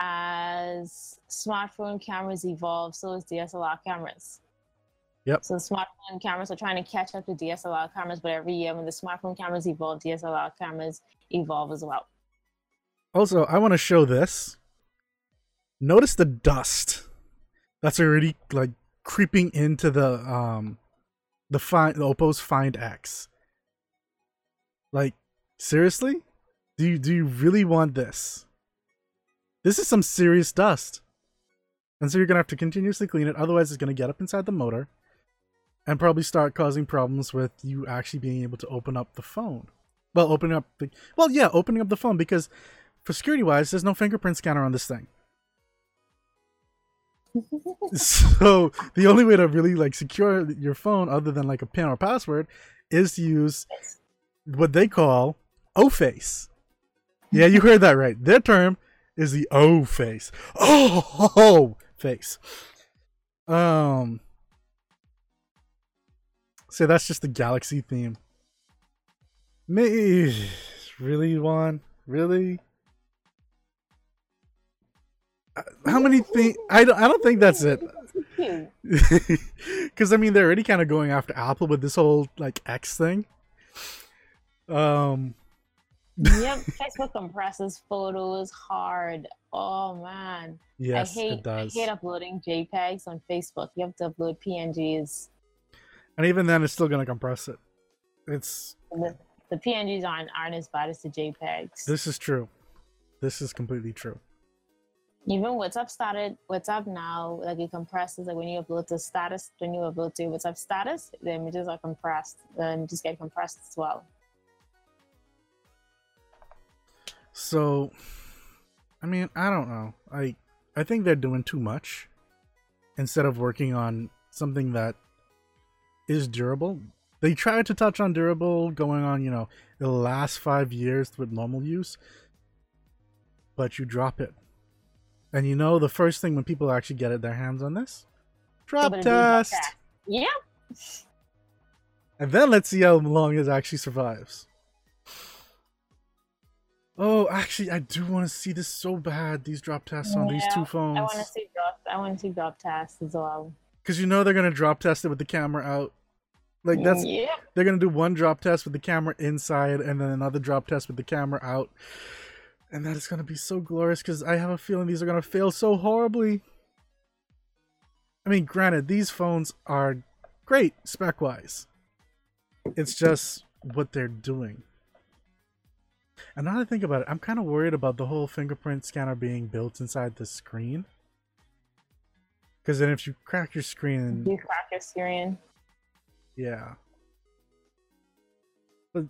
as smartphone cameras evolve, so is DSLR cameras. Yep. So smartphone cameras are trying to catch up to DSLR cameras, but every year when the smartphone cameras evolve, DSLR cameras evolve as well. Also, I want to show this. Notice the dust that's already like creeping into the um the find the Oppo's Find X. Like seriously? Do you do you really want this? This is some serious dust. And so you're going to have to continuously clean it otherwise it's going to get up inside the motor and probably start causing problems with you actually being able to open up the phone. Well, opening up the Well, yeah, opening up the phone because for security wise, there's no fingerprint scanner on this thing. (laughs) so the only way to really like secure your phone other than like a pin or password is to use what they call O face. Yeah, you heard that right. Their term is the O face. Oh, (laughs) face. Um So that's just the galaxy theme. Me, really, Juan? Really? Uh, How many things? I don't. I don't think that's it. (laughs) Because I mean, they're already kind of going after Apple with this whole like X thing. Um, yep, (laughs) Facebook compresses photos hard. Oh man, yes, I hate it does. I hate uploading JPEGs on Facebook. You have to upload PNGs. and even then, it's still gonna compress it. It's The, the PNGs aren't aren't as bad as the JPEGs. this is true. This is completely true. Even WhatsApp started WhatsApp now, like it compresses. Like when you upload to status, when you upload to WhatsApp status, the images are compressed. The images get compressed as well. So, I mean, I don't know. I I think they're doing too much instead of working on something that is durable. They tried to touch on durable going on, you know, the last five years with normal use, but you drop it. And you know, the first thing when people actually get their hands on this, drop They're gonna do a drop test. test. Yeah. And then let's see how long it actually survives. Oh, actually, I do want to see this so bad. These drop tests on these two phones. I want to see drop. I want to see drop tests as well. Because you know they're gonna drop test it with the camera out. Like that's mm, yeah. they're gonna do one drop test with the camera inside, and then another drop test with the camera out. And that is gonna be so glorious because I have a feeling these are gonna fail so horribly. I mean, granted, these phones are great spec wise. It's just what they're doing. And now that I think about it, I'm kind of worried about the whole fingerprint scanner being built inside the screen. Because then if you crack your screen, You crack your screen. yeah. But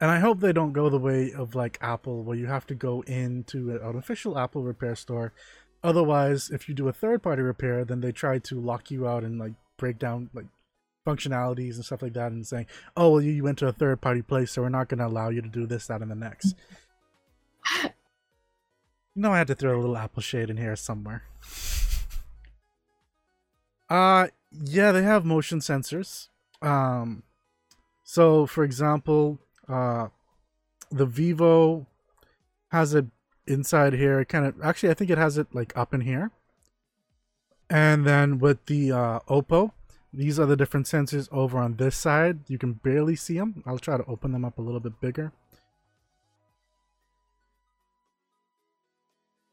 and I hope they don't go the way of like Apple where you have to go into an official Apple repair store. Otherwise, if you do a third party repair, then they try to lock you out and like break down like functionalities and stuff like that and saying, "Oh, well you you went to a third party place, so we're not going to allow you to do this that and the next." (laughs) you know I had to throw a little Apple shade in here somewhere. Uh yeah, they have motion sensors. Um so for example, uh the Vivo has it inside here. It kind of actually I think it has it like up in here. And then with the uh Oppo, these are the different sensors over on this side. You can barely see them. I'll try to open them up a little bit bigger.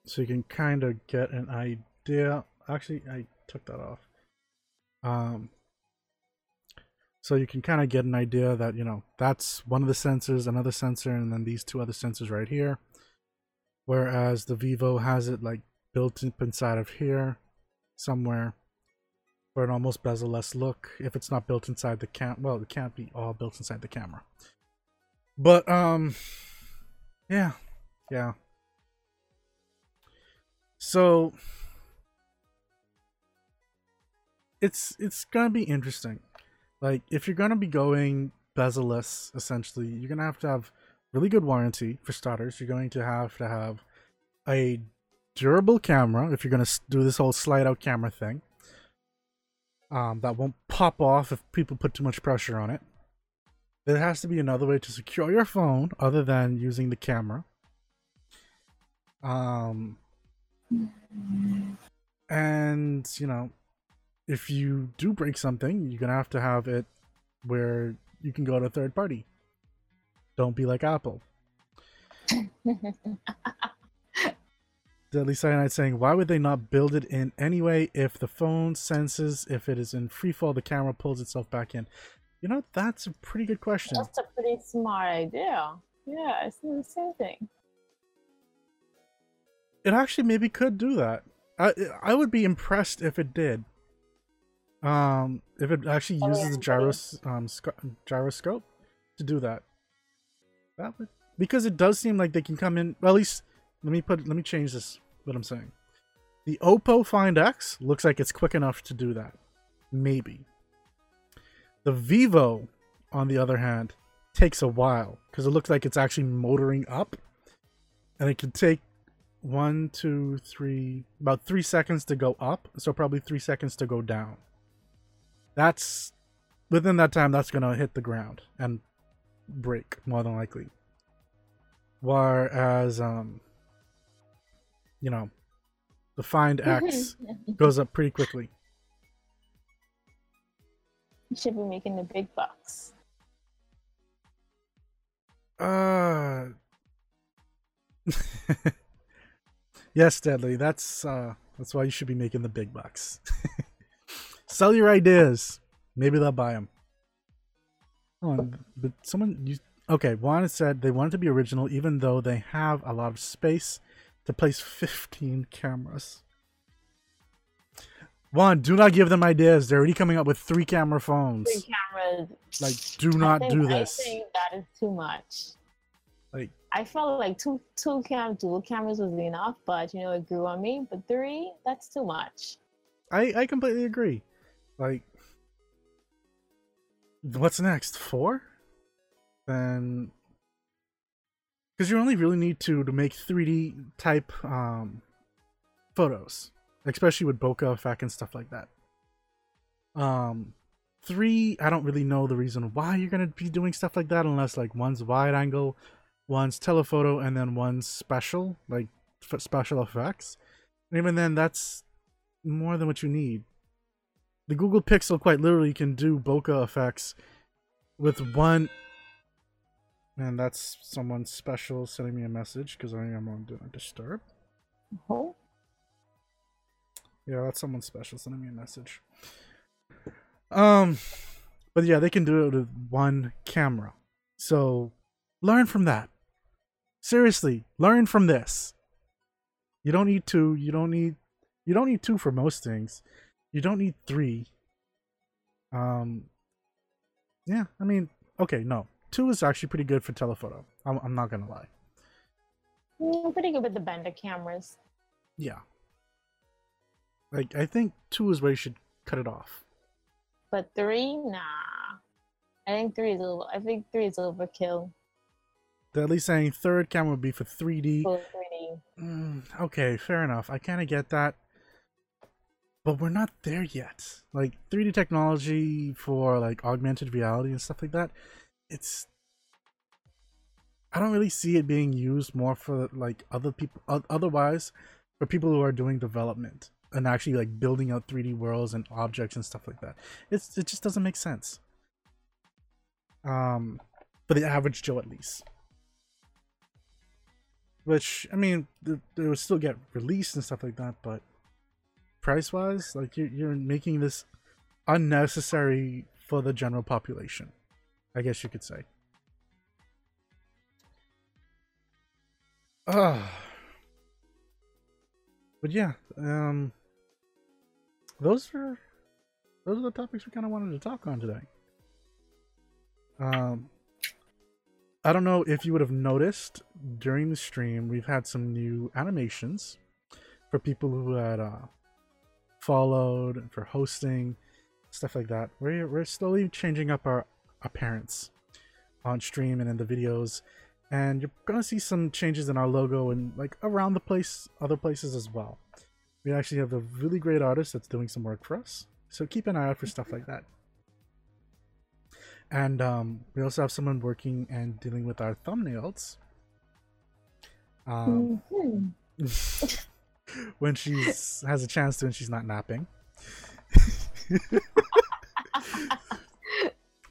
So you can kind of get an idea. Actually, I took that off. Um, so you can kind of get an idea that, you know, that's one of the sensors, another sensor, and then these two other sensors right here. Whereas the Vivo has it like built up inside of here somewhere for an almost bezel-less look. If it's not built inside the cam, well, it can't be all built inside the camera. But, um, yeah, yeah. So, it's it's gonna be interesting. Like if you're gonna be going bezel-less, essentially, you're gonna have to have really good warranty for starters. You're going to have to have a durable camera if you're gonna do this whole slide out camera thing. Um, that won't pop off if people put too much pressure on it. There has to be another way to secure your phone other than using the camera. Um, and you know, if you do break something, you're gonna have to have it where you can go to a third party. Don't be like Apple. (laughs) Deadly Cyanide saying, why would they not build it in anyway if the phone senses if it is in free fall, the camera pulls itself back in? You know, that's a pretty good question. That's a pretty smart idea. Yeah, it's the same thing. It actually maybe could do that. I I would be impressed if it did. Um, if it actually Oh, uses yeah, the gyros um sc- gyroscope to do that. That would because it does seem like they can come in. Well, at least let me put let me change this. What I'm saying. The Oppo Find X looks like it's quick enough to do that. Maybe. The Vivo, on the other hand, takes a while because it looks like it's actually motoring up, and it can take one, two, three, about three seconds to go up. So probably three seconds to go down. That's within that time, that's gonna hit the ground and break more than likely. Whereas, um, you know, the Find X (laughs) goes up pretty quickly. You should be making the big bucks. Uh. (laughs) yes, Deadly. That's uh, that's why you should be making the big bucks. (laughs) Sell your ideas. Maybe they'll buy them. Oh, but someone you okay? Juan said they wanted to be original, even though they have a lot of space to place 15 cameras. Juan, do not give them ideas. They're already coming up with three camera phones. Three cameras. Like, do not think, do this. I think that is too much. Like, I felt like two two cam dual cameras was enough, but you know it grew on me. But three, that's too much. I I completely agree. Like, what's next? Four? Then, because you only really need two to make 3D type um photos, especially with bokeh effect and stuff like that. Um, three, I don't really know the reason why you're gonna be doing stuff like that unless like one's wide angle, one's telephoto, and then one's special, like f- special effects. And even then, that's more than what you need. The Google Pixel quite literally can do bokeh effects with one. And that's someone special sending me a message because I am on Do Not Disturb. Oh, Yeah, that's someone special sending me a message. Um, but yeah, they can do it with one camera. So learn from that. Seriously, learn from this. You don't need two. You don't need. You don't need two for most things. You don't need three. Um. Yeah, I mean, okay, no, two is actually pretty good for telephoto. I'm, I'm not gonna lie. mm, pretty good with the bender cameras. Yeah. Like I think two is where you should cut it off. But three, nah. I think three is over. I think three is overkill They're at least saying third camera would be for 3D. for 3D. Mm, okay, fair enough. I kind of get that. But we're not there yet. Like 3D technology for like augmented reality and stuff like that, it's I don't really see it being used more for like other people otherwise for people who are doing development and actually like building out 3D worlds and objects and stuff like that. It's it just doesn't make sense. Um for the average Joe at least. Which I mean, th- they would still get released and stuff like that, but price wise, like you're you're making this unnecessary for the general population. I guess you could say. Ah. (sighs) But yeah, um those are those are the topics we kind of wanted to talk on today. Um I don't know if you would have noticed during the stream, we've had some new animations for people who had uh, followed and for hosting, stuff like that. We're, we're slowly changing up our appearance on stream and in the videos. And you're gonna see some changes in our logo and like around the place, other places as well. We actually have a really great artist that's doing some work for us. So keep an eye out for stuff like that. And um, we also have someone working and dealing with our thumbnails. Um, Mhm. (laughs) when she has a chance to and she's not napping. (laughs)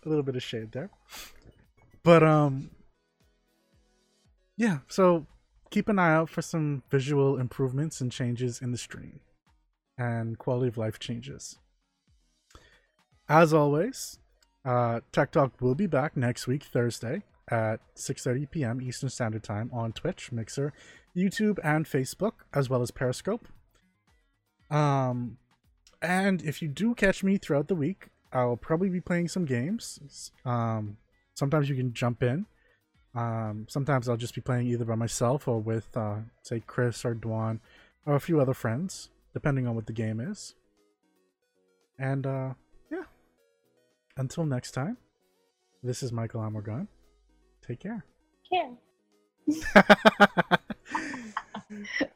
a little bit of shade there. But um yeah, so keep an eye out for some visual improvements and changes in the stream and quality of life changes. As always, uh, Tech Talk will be back next week, Thursday at 6:30 p.m. Eastern Standard Time on Twitch, Mixer, YouTube, and Facebook, as well as Periscope. Um, and if you do catch me throughout the week, I'll probably be playing some games. Um, sometimes you can jump in. Um, sometimes I'll just be playing either by myself or with, uh, say, Chris or Dwan or a few other friends, depending on what the game is. And uh, yeah, until next time, this is Michael Amorgan. Take care. Here. (laughs)